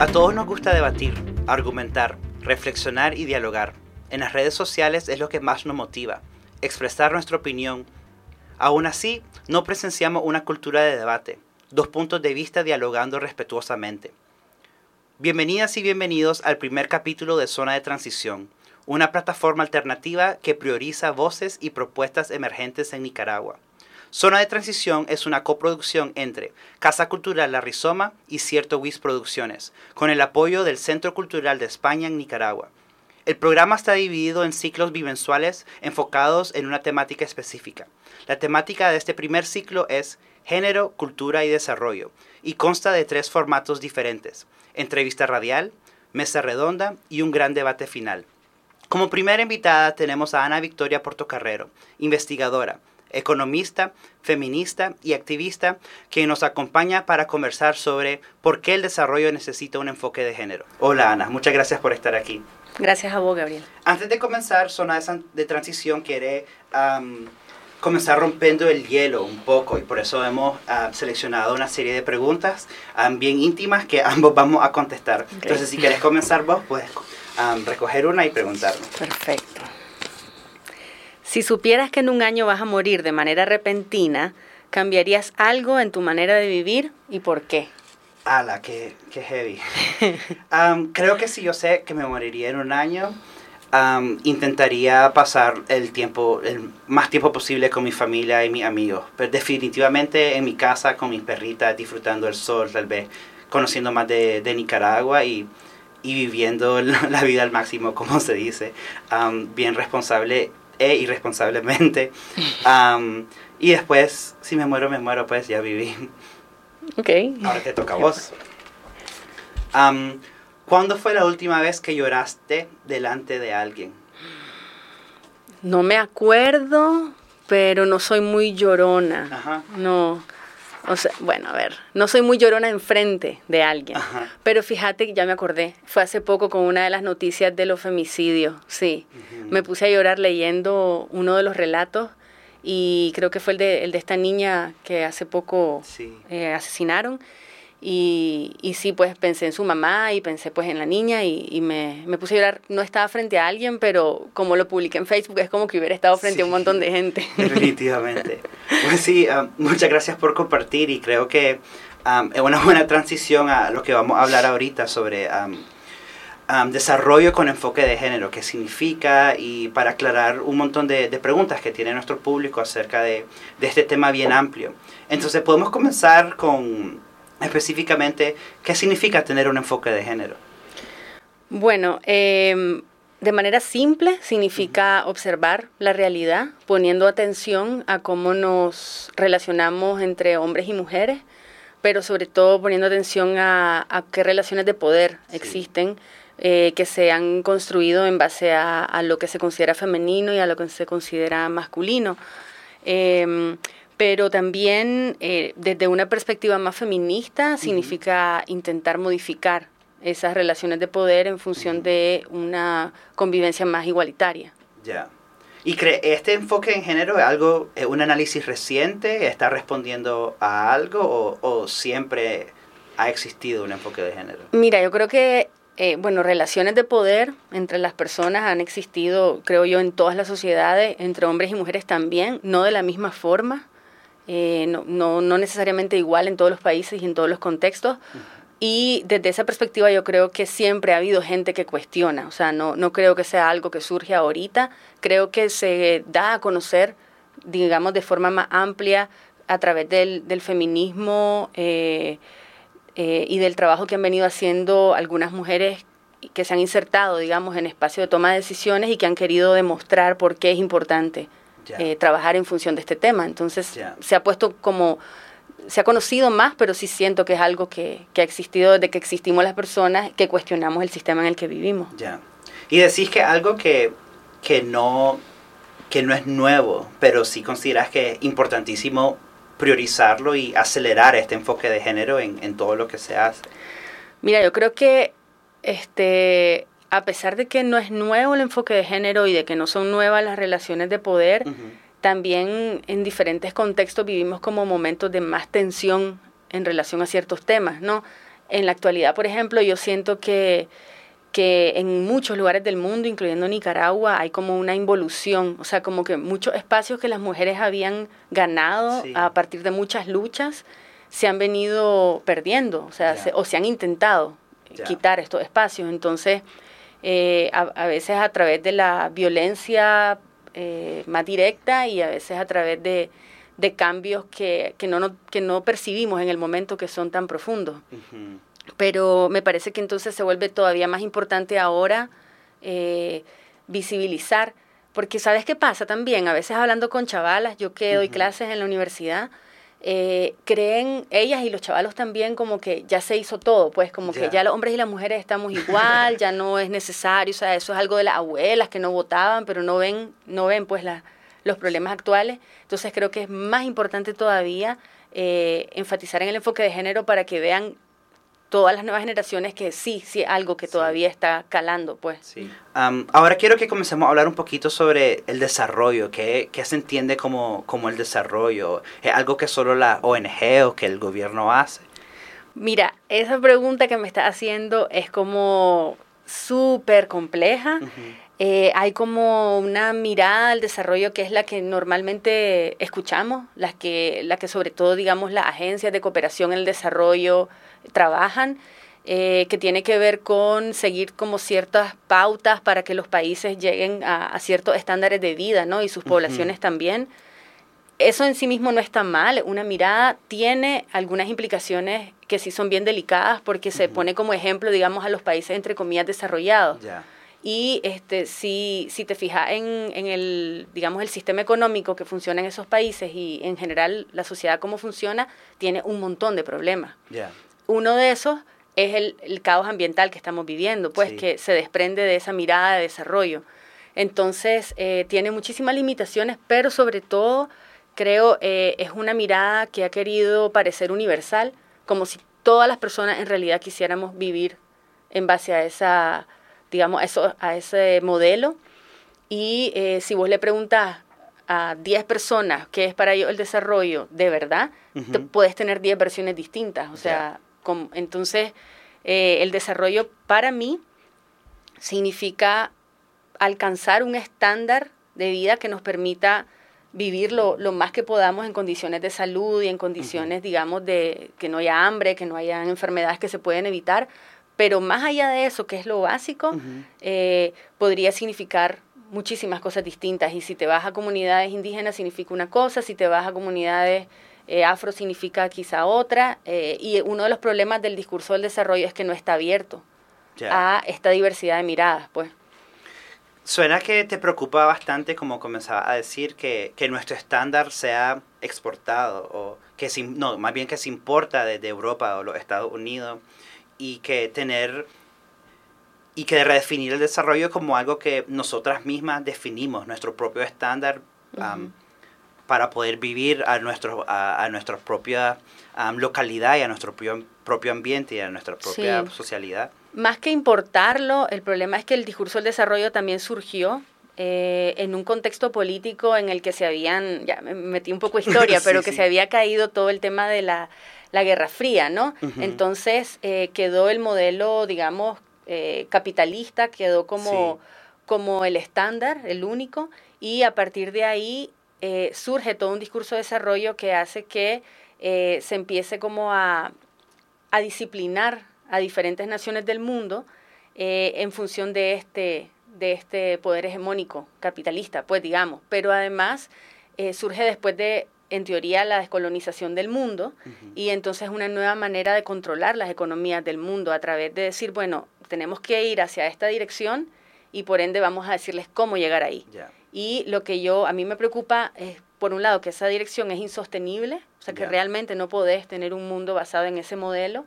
A todos nos gusta debatir, argumentar, reflexionar y dialogar. En las redes sociales es lo que más nos motiva, expresar nuestra opinión. Aún así, no presenciamos una cultura de debate, dos puntos de vista dialogando respetuosamente. Bienvenidas y bienvenidos al primer capítulo de Zona de Transición, una plataforma alternativa que prioriza voces y propuestas emergentes en Nicaragua. Zona de Transición es una coproducción entre Casa Cultural La Rizoma y Cierto WIS Producciones, con el apoyo del Centro Cultural de España en Nicaragua. El programa está dividido en ciclos bimensuales enfocados en una temática específica. La temática de este primer ciclo es Género, Cultura y Desarrollo y consta de tres formatos diferentes, entrevista radial, mesa redonda y un gran debate final. Como primera invitada tenemos a Ana Victoria Portocarrero, investigadora, economista, feminista y activista, que nos acompaña para conversar sobre por qué el desarrollo necesita un enfoque de género. Hola Ana, muchas gracias por estar aquí. Gracias a vos, Gabriel. Antes de comenzar, Zona de Transición quiere comenzar rompiendo el hielo un poco y por eso hemos ah, seleccionado una serie de preguntas bien íntimas que ambos vamos a contestar. Entonces, si quieres comenzar vos, puedes recoger una y preguntarnos. Perfecto. Si supieras que en un año vas a morir de manera repentina, ¿cambiarías algo en tu manera de vivir y por qué? ¡Hala, qué, qué heavy! creo que si yo sé que me moriría en un año, intentaría pasar el tiempo, el más tiempo posible con mi familia y mis amigos. Pero definitivamente en mi casa con mis perritas, disfrutando el sol, tal vez conociendo más de, de Nicaragua y, y, viviendo la vida al máximo, como se dice, bien responsable e irresponsablemente. y después, si me muero, me muero, pues ya viví. Ok. Ahora te toca a vos. ¿Cuándo fue la última vez que lloraste delante de alguien? No me acuerdo, pero no soy muy llorona. Ajá. No. O sea, bueno, a ver, no soy muy llorona enfrente de alguien, pero fíjate que ya me acordé, fue hace poco con una de las noticias de los femicidios, sí. Me puse a llorar leyendo uno de los relatos y creo que fue el de, el de esta niña que hace poco eh, asesinaron y, y, sí, pues pensé en su mamá y pensé pues en la niña y, me, me, puse a llorar. No estaba frente a alguien, pero como lo publiqué en Facebook es como que hubiera estado frente a un montón de gente. Definitivamente. Pues sí, um, muchas gracias por compartir y creo que um, es una buena transición a lo que vamos a hablar ahorita sobre um, desarrollo con enfoque de género, qué significa y para aclarar un montón de, de preguntas que tiene nuestro público acerca de, de este tema bien amplio. Entonces podemos comenzar con específicamente, ¿qué significa tener un enfoque de género? Bueno, em, de manera simple significa observar la realidad, poniendo atención a cómo nos relacionamos entre hombres y mujeres, pero sobre todo poniendo atención a, qué relaciones de poder existen. Eh, que se han construido en base a, lo que se considera femenino y a lo que se considera masculino. Em, pero también eh, desde una perspectiva más feminista significa intentar modificar esas relaciones de poder en función de una convivencia más igualitaria. Ya. ¿Y cree este enfoque en género es algo, es un análisis reciente? ¿Está respondiendo a algo o, o, siempre ha existido un enfoque de género? Mira, yo creo que, eh, bueno, relaciones de poder entre las personas han existido, creo yo, en todas las sociedades, entre hombres y mujeres también, no de la misma forma. Eh, no, no, no, necesariamente igual en todos los países y en todos los contextos. Y desde esa perspectiva yo creo que siempre ha habido gente que cuestiona, o sea, no, no creo que sea algo que surge ahorita, creo que se da a conocer, digamos, de forma más amplia a través del, del feminismo eh, eh, y del trabajo que han venido haciendo algunas mujeres que se han insertado, digamos, en espacio de toma de decisiones y que han querido demostrar por qué es importante eh, trabajar en función de este tema. Entonces se ha puesto como, se ha conocido más, pero sí siento que es algo que, que, ha existido desde que existimos las personas, que cuestionamos el sistema en el que vivimos. Ya. Y decís que algo que, que, no, que no es nuevo, pero sí consideras que es importantísimo priorizarlo y acelerar este enfoque de género en, en todo lo que se hace. Mira, yo creo que este a pesar de que no es nuevo el enfoque de género y de que no son nuevas las relaciones de poder, también en diferentes contextos vivimos como momentos de más tensión en relación a ciertos temas, ¿no? en la actualidad, por ejemplo, yo siento que, que en muchos lugares del mundo, incluyendo Nicaragua, hay como una involución, o sea, como que muchos espacios que las mujeres habían ganado a partir de muchas luchas se han venido perdiendo, o sea, se, o se han intentado quitar estos espacios. Entonces, eh, a, veces a través de la violencia eh, más directa y a veces a través de, de cambios que, que, no, que no percibimos en el momento que son tan profundos. Pero me parece que entonces se vuelve todavía más importante ahora eh, visibilizar, porque ¿sabes qué pasa también? A veces hablando con chavalas, yo que doy clases en la universidad, eh, creen ellas y los chavalos también como que ya se hizo todo, pues como que ya los hombres y las mujeres estamos igual, ya no es necesario, o sea, eso es algo de las abuelas que no votaban, pero no ven, no ven pues la, los problemas actuales. Entonces creo que es más importante todavía eh, enfatizar en el enfoque de género para que vean todas las nuevas generaciones que sí, sí, algo que todavía está calando, pues. Sí. ahora quiero que comencemos a hablar un poquito sobre el desarrollo, qué, qué se entiende como, como el desarrollo. ¿Es algo que solo la ONG o que el gobierno hace? Mira, esa pregunta que me está haciendo es como súper compleja. Eh, hay como una mirada al desarrollo que es la que normalmente escuchamos, las que, la que sobre todo, digamos, las agencias de cooperación en el desarrollo, trabajan, eh, que tiene que ver con seguir como ciertas pautas para que los países lleguen a, ciertos estándares de vida, ¿no? Y sus poblaciones también. Eso en sí mismo no está mal. Una mirada tiene algunas implicaciones que sí son bien delicadas porque se pone como ejemplo, digamos, a los países entre comillas desarrollados. Y este, si, si te fijas en, en, el, digamos, el sistema económico que funciona en esos países y en general la sociedad cómo funciona, tiene un montón de problemas. Uno de esos es el, caos ambiental que estamos viviendo, pues que se desprende de esa mirada de desarrollo. Entonces, eh, tiene muchísimas limitaciones, pero sobre todo, creo, eh, es una mirada que ha querido parecer universal, como si todas las personas en realidad quisiéramos vivir en base a esa, digamos, a, eso, a ese modelo. Y eh, si vos le preguntas a 10 personas qué es para ellos el desarrollo de verdad, puedes tener 10 versiones distintas. O sea, entonces, eh, el desarrollo para mí significa alcanzar un estándar de vida que nos permita vivir lo, más que podamos en condiciones de salud y en condiciones, digamos, de que no haya hambre, que no haya enfermedades que se pueden evitar. Pero más allá de eso, que es lo básico, eh, podría significar muchísimas cosas distintas. Y si te vas a comunidades indígenas significa una cosa, si te vas a comunidades eh, afro significa quizá otra, eh, y uno de los problemas del discurso del desarrollo es que no está abierto a esta diversidad de miradas, pues. Suena que te preocupa bastante, como comenzaba a decir, que, que nuestro estándar sea exportado, o que no, más bien que se importa desde Europa o los Estados Unidos, y que tener y que redefinir el desarrollo como algo que nosotras mismas definimos, nuestro propio estándar para poder vivir a, nuestro, a, nuestra propia localidad y a nuestro propio, propio ambiente y a nuestra propia socialidad. Más que importarlo, el problema es que el discurso del desarrollo también surgió eh, en un contexto político en el que se habían, ya me metí un poco historia, pero que se había caído todo el tema de la, la Guerra Fría, ¿no? Entonces eh, quedó el modelo, digamos, eh, capitalista, quedó como, como el estándar, el único, y a partir de ahí eh, surge todo un discurso de desarrollo que hace que eh, se empiece como a, disciplinar a diferentes naciones del mundo eh, en función de este, de este poder hegemónico capitalista, pues digamos. Pero además surge después de, en teoría, la descolonización del mundo y entonces una nueva manera de controlar las economías del mundo a través de decir, bueno, tenemos que ir hacia esta dirección y por ende vamos a decirles cómo llegar ahí. Y lo que yo, a mí me preocupa es, por un lado, que esa dirección es insostenible, o sea, que realmente no podés tener un mundo basado en ese modelo.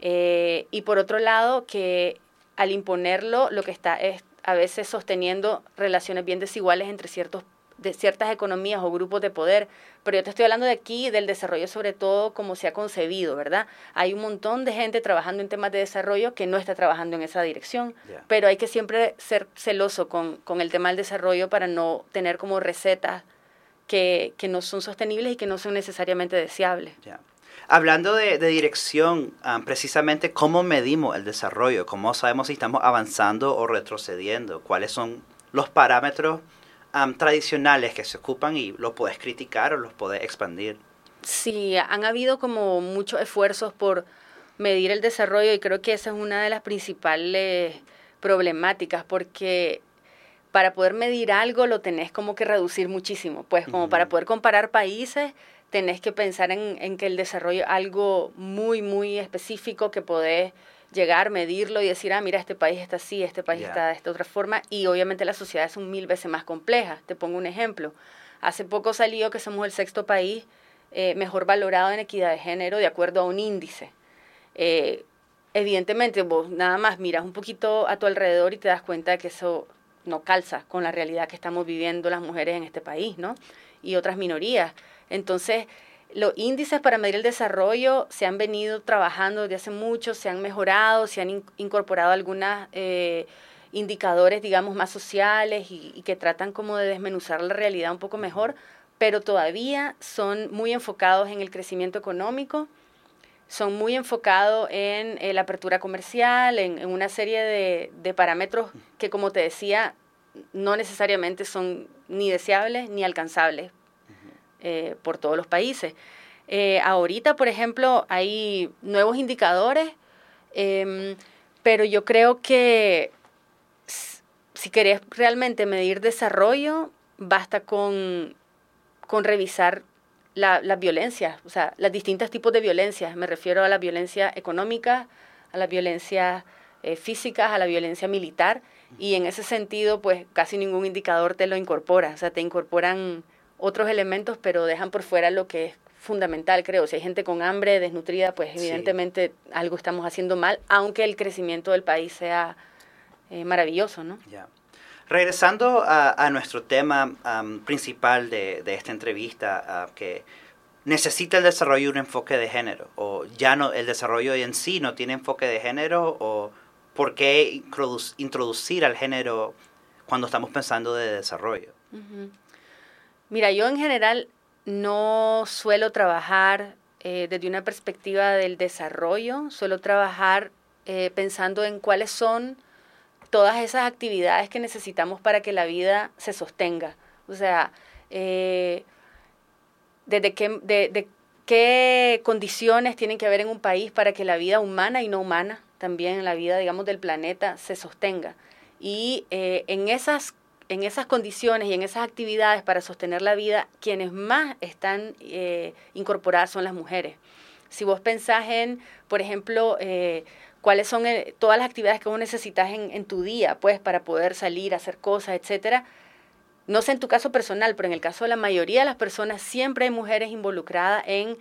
Eh, y por otro lado, que al imponerlo, lo que está es a veces sosteniendo relaciones bien desiguales entre ciertos de ciertas economías o grupos de poder, pero yo te estoy hablando de aquí del desarrollo sobre todo como se ha concebido, ¿verdad? Hay un montón de gente trabajando en temas de desarrollo que no está trabajando en esa dirección, pero hay que siempre ser celoso con, el tema del desarrollo para no tener como recetas que, no son sostenibles y que no son necesariamente deseables. Hablando de, dirección, precisamente cómo medimos el desarrollo, cómo sabemos si estamos avanzando o retrocediendo, cuáles son los parámetros tradicionales que se ocupan y los puedes criticar o los puedes expandir. Sí, han habido como muchos esfuerzos por medir el desarrollo y creo que esa es una de las principales problemáticas porque para poder medir algo lo tenés como que reducir muchísimo, pues como para poder comparar países tenés que pensar en, en, que el desarrollo es algo muy, muy específico que podés llegar, medirlo y decir, ah, mira, este país está así, este país está de esta otra forma, y obviamente la sociedad es un mil veces más compleja. Te pongo un ejemplo. Hace poco salió que somos el sexto país eh, mejor valorado en equidad de género de acuerdo a un índice. Eh, evidentemente, vos nada más miras un poquito a tu alrededor y te das cuenta de que eso no calza con la realidad que estamos viviendo las mujeres en este país, ¿no? Y otras minorías. Entonces, los índices para medir el desarrollo se han venido trabajando desde hace mucho, se han mejorado, se han incorporado algunos eh, indicadores, digamos, más sociales y, y, que tratan como de desmenuzar la realidad un poco mejor, pero todavía son muy enfocados en el crecimiento económico, son muy enfocados en eh, la apertura comercial, en, una serie de, parámetros que, como te decía, no necesariamente son ni deseables ni alcanzables eh, por todos los países. Eh, ahorita, por ejemplo, hay nuevos indicadores, em, pero yo creo que si querés realmente medir desarrollo, basta con, con revisar la, las violencias, o sea, los distintos tipos de violencias. Me refiero a la violencia económica, a la violencia eh, física, a la violencia militar, y en ese sentido, pues casi ningún indicador te lo incorpora, o sea, te incorporan otros elementos, pero dejan por fuera lo que es fundamental, creo. Si hay gente con hambre, desnutrida, pues evidentemente algo estamos haciendo mal, aunque el crecimiento del país sea eh, maravilloso, ¿no? Ya. Regresando a, nuestro tema principal de, esta entrevista, que necesita el desarrollo un enfoque de género, o ya no, el desarrollo en sí no tiene enfoque de género, o por qué introducir al género cuando estamos pensando de desarrollo. Mira, yo en general no suelo trabajar eh, desde una perspectiva del desarrollo, suelo trabajar eh, pensando en cuáles son todas esas actividades que necesitamos para que la vida se sostenga. O sea, eh, desde qué, de, qué condiciones tienen que haber en un país para que la vida humana y no humana, también la vida, digamos, del planeta, se sostenga. Y en, esas, en esas condiciones y en esas actividades para sostener la vida, quienes más están eh, incorporadas son las mujeres. Si vos pensás en, por ejemplo, cuáles son eh, todas las actividades que vos necesitas en, tu día, pues, para poder salir, hacer cosas, etcétera. No sé en tu caso personal, pero en el caso de la mayoría de las personas, siempre hay mujeres involucradas en,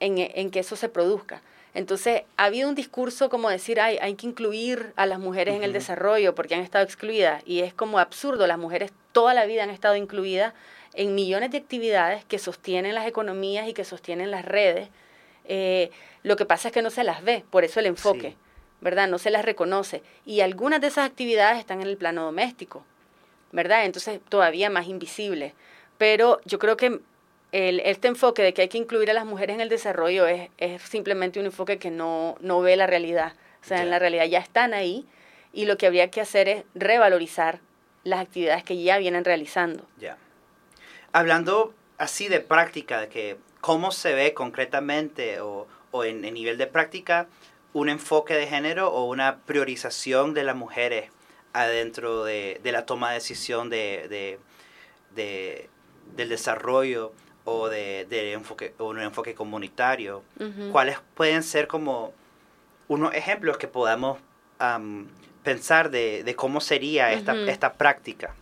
en que eso se produzca. Entonces, ha habido un discurso como decir, hay, hay que incluir a las mujeres en el desarrollo porque han estado excluidas. Y es como absurdo, las mujeres toda la vida han estado incluidas en millones de actividades que sostienen las economías y que sostienen las redes. Eh, lo que pasa es que no se las ve, por eso el enfoque. ¿verdad? No se las reconoce. Y algunas de esas actividades están en el plano doméstico, ¿verdad? Entonces todavía más invisible. Pero yo creo que el, este enfoque de que hay que incluir a las mujeres en el desarrollo es, es simplemente un enfoque que no, no ve la realidad. O sea, en la realidad ya están ahí y lo que habría que hacer es revalorizar las actividades que ya vienen realizando. Ya. Hablando así de práctica, de que cómo se ve concretamente o, o en, en nivel de práctica un enfoque de género o una priorización de las mujeres adentro de, la toma de decisión de, del desarrollo o de, enfoque, un enfoque comunitario. ¿Cuáles pueden ser como unos ejemplos que podamos pensar de, cómo sería esta, esta práctica?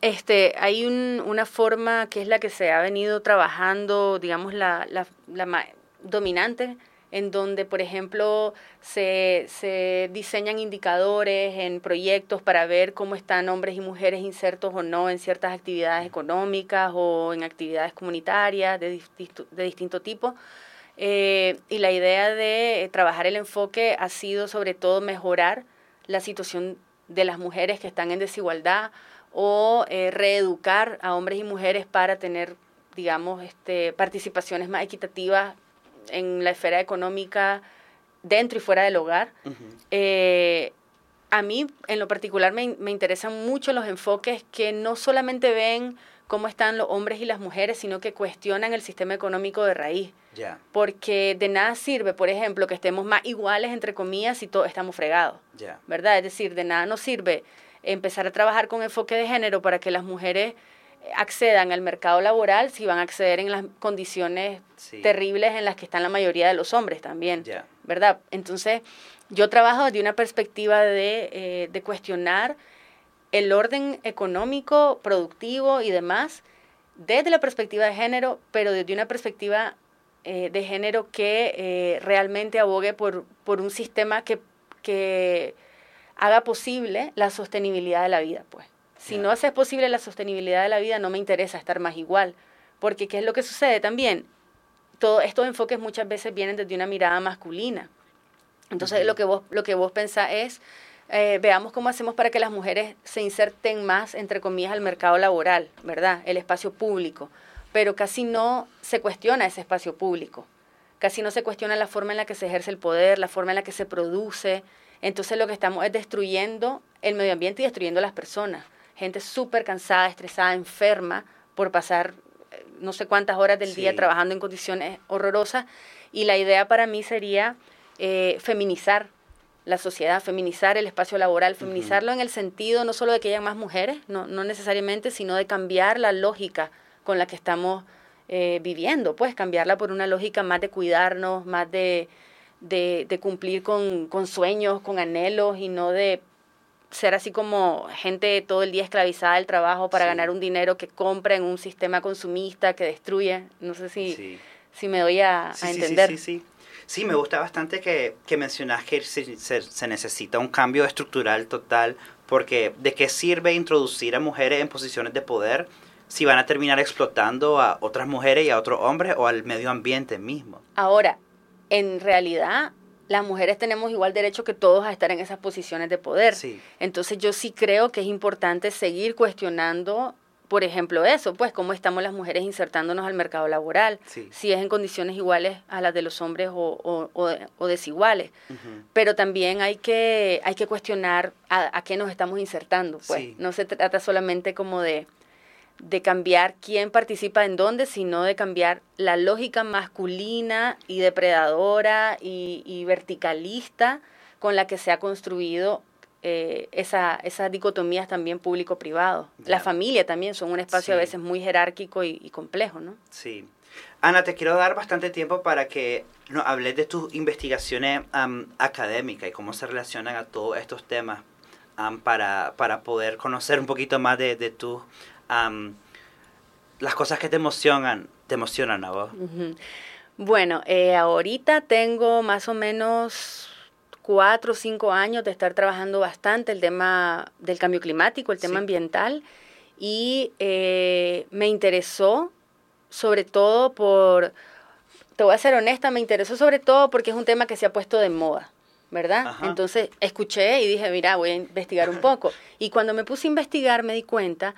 Este, hay una forma que es la que se ha venido trabajando, digamos, la, la, la dominante, en donde, por ejemplo, se, se, diseñan indicadores en proyectos para ver cómo están hombres y mujeres insertos o no en ciertas actividades económicas o en actividades comunitarias de, de distinto tipo. Eh, y la idea de trabajar el enfoque ha sido sobre todo mejorar la situación de las mujeres que están en desigualdad o eh, reeducar a hombres y mujeres para tener, digamos, este, participaciones más equitativas en la esfera económica dentro y fuera del hogar. Eh, a mí, en lo particular, me, me, interesan mucho los enfoques que no solamente ven cómo están los hombres y las mujeres, sino que cuestionan el sistema económico de raíz. Porque de nada sirve, por ejemplo, que estemos más iguales, entre comillas, si todos estamos fregados. ¿Verdad? Es decir, de nada nos sirve empezar a trabajar con enfoque de género para que las mujeres accedan al mercado laboral si van a acceder en las condiciones terribles en las que están la mayoría de los hombres también, ¿verdad? Entonces, yo trabajo desde una perspectiva de, eh, de, cuestionar el orden económico, productivo y demás desde la perspectiva de género, pero desde una perspectiva eh, de género que eh, realmente abogue por, por un sistema que, que haga posible la sostenibilidad de la vida, pues. Si no haces posible la sostenibilidad de la vida, no me interesa estar más igual. Porque ¿qué es lo que sucede también? Todos estos enfoques muchas veces vienen desde una mirada masculina. Entonces lo que vos, lo que vos pensás es, eh, veamos cómo hacemos para que las mujeres se inserten más, entre comillas, al mercado laboral, ¿verdad? El espacio público. Pero casi no se cuestiona ese espacio público. Casi no se cuestiona la forma en la que se ejerce el poder, la forma en la que se produce. Entonces lo que estamos es destruyendo el medio ambiente y destruyendo las personas gente súper cansada, estresada, enferma por pasar eh, no sé cuántas horas del día trabajando en condiciones horrorosas. Y la idea para mí sería eh, feminizar la sociedad, feminizar el espacio laboral, feminizarlo en el sentido no solo de que haya más mujeres, no, no necesariamente, sino de cambiar la lógica con la que estamos eh, viviendo, pues cambiarla por una lógica más de cuidarnos, más de, de, de cumplir con, con sueños, con anhelos y no de ser así como gente todo el día esclavizada del trabajo para ganar un dinero que compra en un sistema consumista que destruye. No sé si, si me doy a, entender. Sí, sí, sí. me gusta bastante que, que mencionas que se, se, necesita un cambio estructural total, porque ¿de qué sirve introducir a mujeres en posiciones de poder si van a terminar explotando a otras mujeres y a otros hombres o al medio ambiente mismo? Ahora, en realidad las mujeres tenemos igual derecho que todos a estar en esas posiciones de poder. Entonces yo sí creo que es importante seguir cuestionando, por ejemplo, eso, pues cómo estamos las mujeres insertándonos al mercado laboral, si es en condiciones iguales a las de los hombres o, o, desiguales. Pero también hay que, hay que cuestionar a, qué nos estamos insertando, pues. No se trata solamente como de de cambiar quién participa en dónde, sino de cambiar la lógica masculina y depredadora y, verticalista con la que se ha construido eh, esa, esas dicotomías también público-privado. La familia también son un espacio a veces muy jerárquico y, complejo, ¿no? Sí. Ana, te quiero dar bastante tiempo para que nos hables de tus investigaciones académicas y cómo se relacionan a todos estos temas para, para poder conocer un poquito más de, de tus las cosas que te emocionan, te emocionan a vos. Bueno, eh, ahorita tengo más o menos cuatro o cinco años de estar trabajando bastante el tema del cambio climático, el tema ambiental, y eh, me interesó sobre todo por, te voy a ser honesta, me interesó sobre todo porque es un tema que se ha puesto de moda. ¿verdad? Entonces escuché y dije, mira, voy a investigar un poco. Y cuando me puse a investigar me di cuenta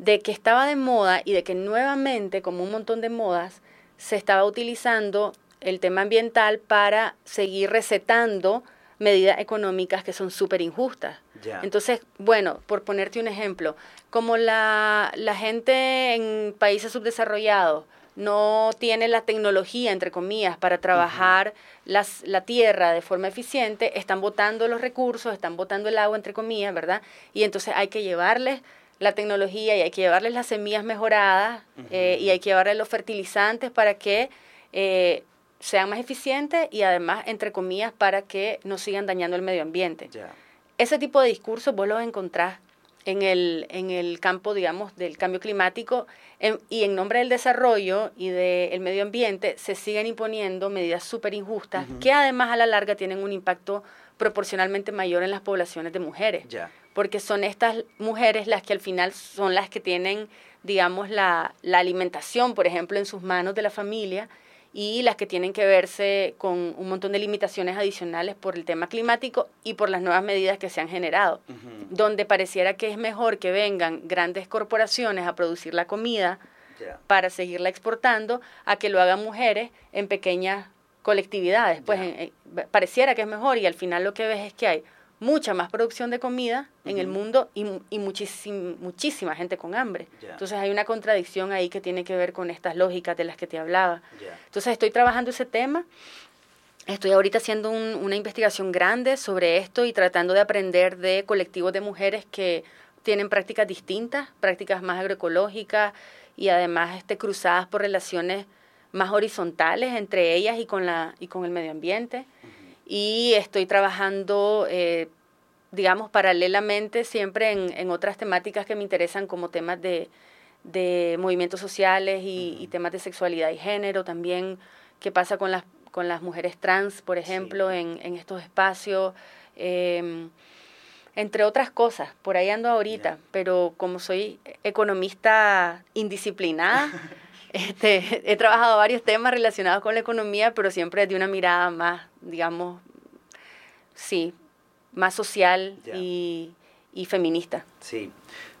de que estaba de moda y de que nuevamente, como un montón de modas, se estaba utilizando el tema ambiental para seguir recetando medidas económicas que son súper injustas. Entonces, bueno, por ponerte un ejemplo, como la, la gente en países subdesarrollados no tiene la tecnología, entre comillas, para trabajar las, la tierra de forma eficiente, están botando los recursos, están botando el agua, entre comillas, ¿verdad? Y entonces hay que llevarles la tecnología y hay que llevarles las semillas mejoradas eh, y hay que llevarles los fertilizantes para que eh, sean más eficientes y además, entre comillas, para que no sigan dañando el medio ambiente. Ese tipo de discursos vos los encontrás en el, en el campo, digamos, del cambio climático y en nombre del desarrollo y del medio ambiente se siguen imponiendo medidas súper injustas que además a la larga tienen un impacto proporcionalmente mayor en las poblaciones de mujeres. Porque son estas mujeres las que al final son las que tienen, digamos, la, la alimentación, por ejemplo, en sus manos de la familia y las que tienen que verse con un montón de limitaciones adicionales por el tema climático y por las nuevas medidas que se han generado, donde pareciera que es mejor que vengan grandes corporaciones a producir la comida para seguirla exportando, a que lo hagan mujeres en pequeñas colectividades. Pues pareciera que es mejor y al final lo que ves es que hay mucha más producción de comida en el mundo y, y muchísima gente con hambre. Entonces hay una contradicción ahí que tiene que ver con estas lógicas de las que te hablaba. Entonces estoy trabajando ese tema. Estoy ahorita haciendo una investigación grande sobre esto y tratando de aprender de colectivos de mujeres que tienen prácticas distintas, prácticas más agroecológicas y además este, cruzadas por relaciones más horizontales entre ellas y con, la, y con el medio ambiente. Y estoy trabajando, eh, digamos, paralelamente siempre en, en, otras temáticas que me interesan como temas de, de movimientos sociales y, temas de sexualidad y género, también. Qué pasa con las, con las mujeres trans, por ejemplo, en, en, estos espacios. Eh, entre otras cosas, por ahí ando ahorita, pero como soy economista indisciplinada, este, he trabajado varios temas relacionados con la economía, pero siempre de una mirada más, digamos, sí, más social y, y feminista. Sí.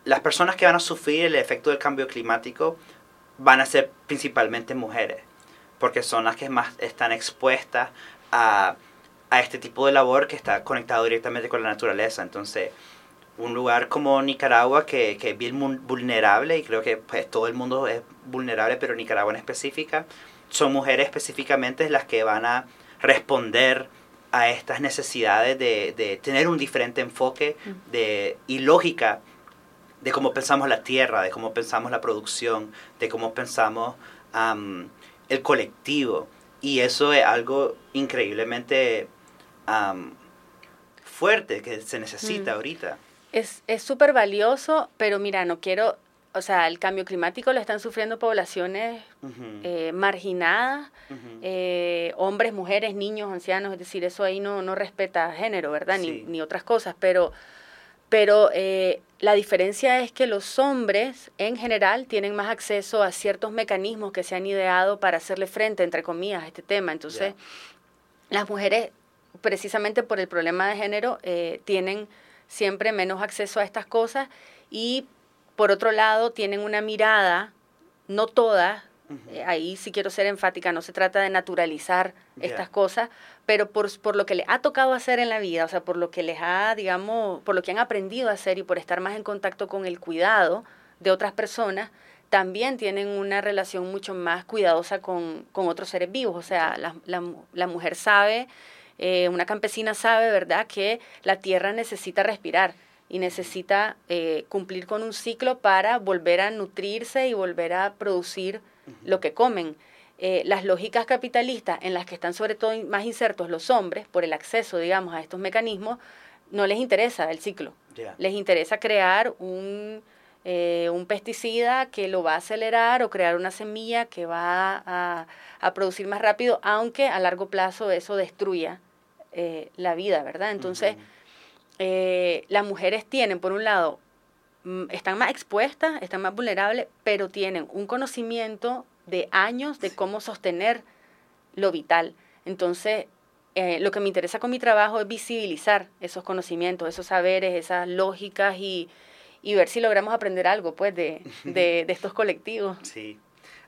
Las personas que van a sufrir el efecto del cambio climático van a ser principalmente mujeres, porque son las que más están expuestas a a este tipo de labor que está conectado directamente con la naturaleza. Entonces, un lugar como Nicaragua que, que es bien vulnerable y creo que pues, todo el mundo es vulnerable, pero Nicaragua en específica, son mujeres específicamente las que van a responder a estas necesidades de, de tener un diferente enfoque de, y lógica de cómo pensamos la tierra, de cómo pensamos la producción, de cómo pensamos el colectivo. Y eso es algo increíblemente fuerte que se necesita mm. ahorita. Es súper valioso, pero mira, no quiero, o sea, el cambio climático lo están sufriendo poblaciones eh, marginadas, eh, hombres, mujeres, niños, ancianos, es decir, eso ahí no, no respeta género, ¿verdad? Ni, ni otras cosas, pero, pero eh, la diferencia es que los hombres en general tienen más acceso a ciertos mecanismos que se han ideado para hacerle frente, entre comillas, a este tema. Entonces, las mujeres precisamente por el problema de género, eh, tienen siempre menos acceso a estas cosas. Y por otro lado tienen una mirada, no todas, eh, ahí sí quiero ser enfática, no se trata de naturalizar estas cosas, pero por, por lo que les ha tocado hacer en la vida, o sea, por lo que les ha, digamos, por lo que han aprendido a hacer y por estar más en contacto con el cuidado de otras personas, también tienen una relación mucho más cuidadosa con, con otros seres vivos. O sea, la, la, la mujer sabe eh, una campesina sabe, ¿verdad?, que la tierra necesita respirar y necesita eh, cumplir con un ciclo para volver a nutrirse y volver a producir lo que comen. Eh, las lógicas capitalistas en las que están sobre todo más insertos los hombres por el acceso, digamos, a estos mecanismos, no les interesa el ciclo. Les interesa crear un, un pesticida que lo va a acelerar o crear una semilla que va a, a producir más rápido, aunque a largo plazo eso destruya eh, la vida, ¿verdad? Entonces, eh, las mujeres tienen, por un lado, mm, están más expuestas, están más vulnerables, pero tienen un conocimiento de años de cómo sostener lo vital. Entonces, eh, lo que me interesa con mi trabajo es visibilizar esos conocimientos, esos saberes, esas lógicas y, y ver si logramos aprender algo pues de, de, de estos colectivos. Sí.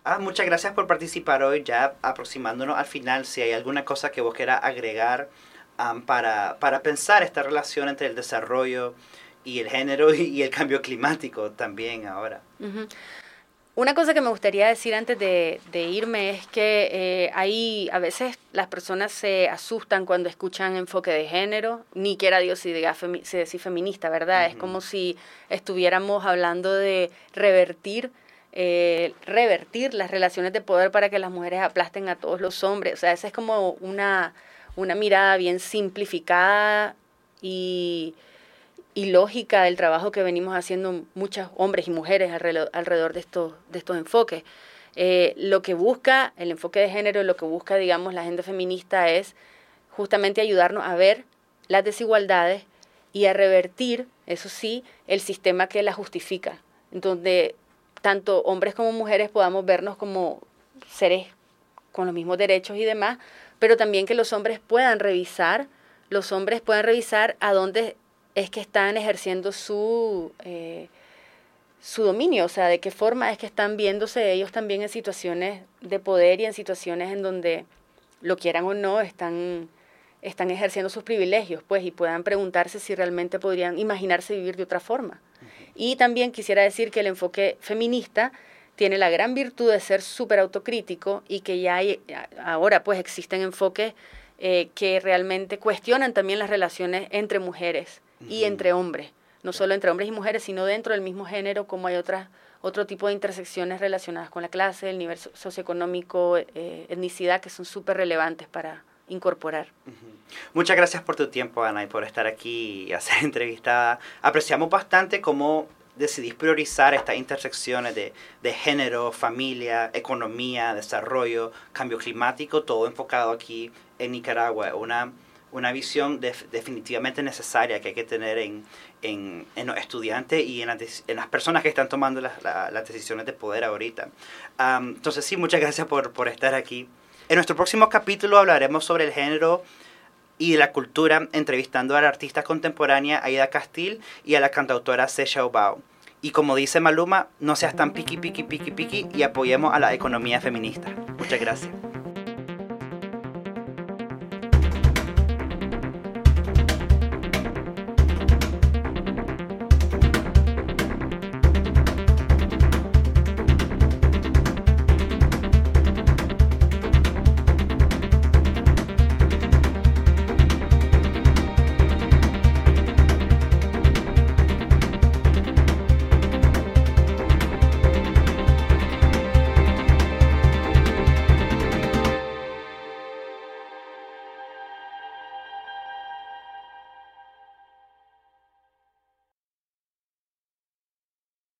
Ah, muchas gracias por participar hoy, ya aproximándonos al final, si hay alguna cosa que vos quieras agregar para, para, pensar esta relación entre el desarrollo y el género y, el cambio climático también ahora. Una cosa que me gustaría decir antes de, irme es que eh, ahí a veces las personas se asustan cuando escuchan enfoque de género, ni quiera Dios si diga si decir feminista, ¿verdad? Es como si estuviéramos hablando de revertir eh, revertir las relaciones de poder para que las mujeres aplasten a todos los hombres. O sea, esa es como una, una mirada bien simplificada y, y, lógica del trabajo que venimos haciendo muchos hombres y mujeres alrededor, de, estos, de estos enfoques. Eh, lo que busca el enfoque de género, lo que busca, digamos, la agenda feminista es justamente ayudarnos a ver las desigualdades y a revertir, eso sí, el sistema que la justifica, donde tanto hombres como mujeres podamos vernos como seres con los mismos derechos y demás, pero también que los hombres puedan revisar, los hombres puedan revisar a dónde es que están ejerciendo su, eh, su dominio, o sea, de qué forma es que están viéndose ellos también en situaciones de poder y en situaciones en donde lo quieran o no, están, están ejerciendo sus privilegios, pues, y puedan preguntarse si realmente podrían imaginarse vivir de otra forma. Y también quisiera decir que el enfoque feminista tiene la gran virtud de ser súper autocrítico y que ya hay, ahora pues existen enfoques eh, que realmente cuestionan también las relaciones entre mujeres y entre hombres, no solo entre hombres y mujeres, sino dentro del mismo género, como hay otras otro tipo de intersecciones relacionadas con la clase, el nivel socioeconómico, eh, etnicidad, que son súper relevantes para incorporar. Muchas gracias por tu tiempo, Ana, y por estar aquí y hacer entrevistada. Apreciamos bastante cómo decidís priorizar estas intersecciones de, de, género, familia, economía, desarrollo, cambio climático, todo enfocado aquí en Nicaragua. Una, una visión definitivamente necesaria que hay que tener en, en, en los estudiantes y en, en, las personas que están tomando las, las decisiones de poder ahorita. entonces sí, muchas gracias por, por estar aquí. En nuestro próximo capítulo hablaremos sobre el género y la cultura, entrevistando a la artista contemporánea Aida Castil y a la cantautora Sesha Obao. Y como dice Maluma, no seas tan piqui, piqui, piqui, piqui y apoyemos a la economía feminista. Muchas gracias.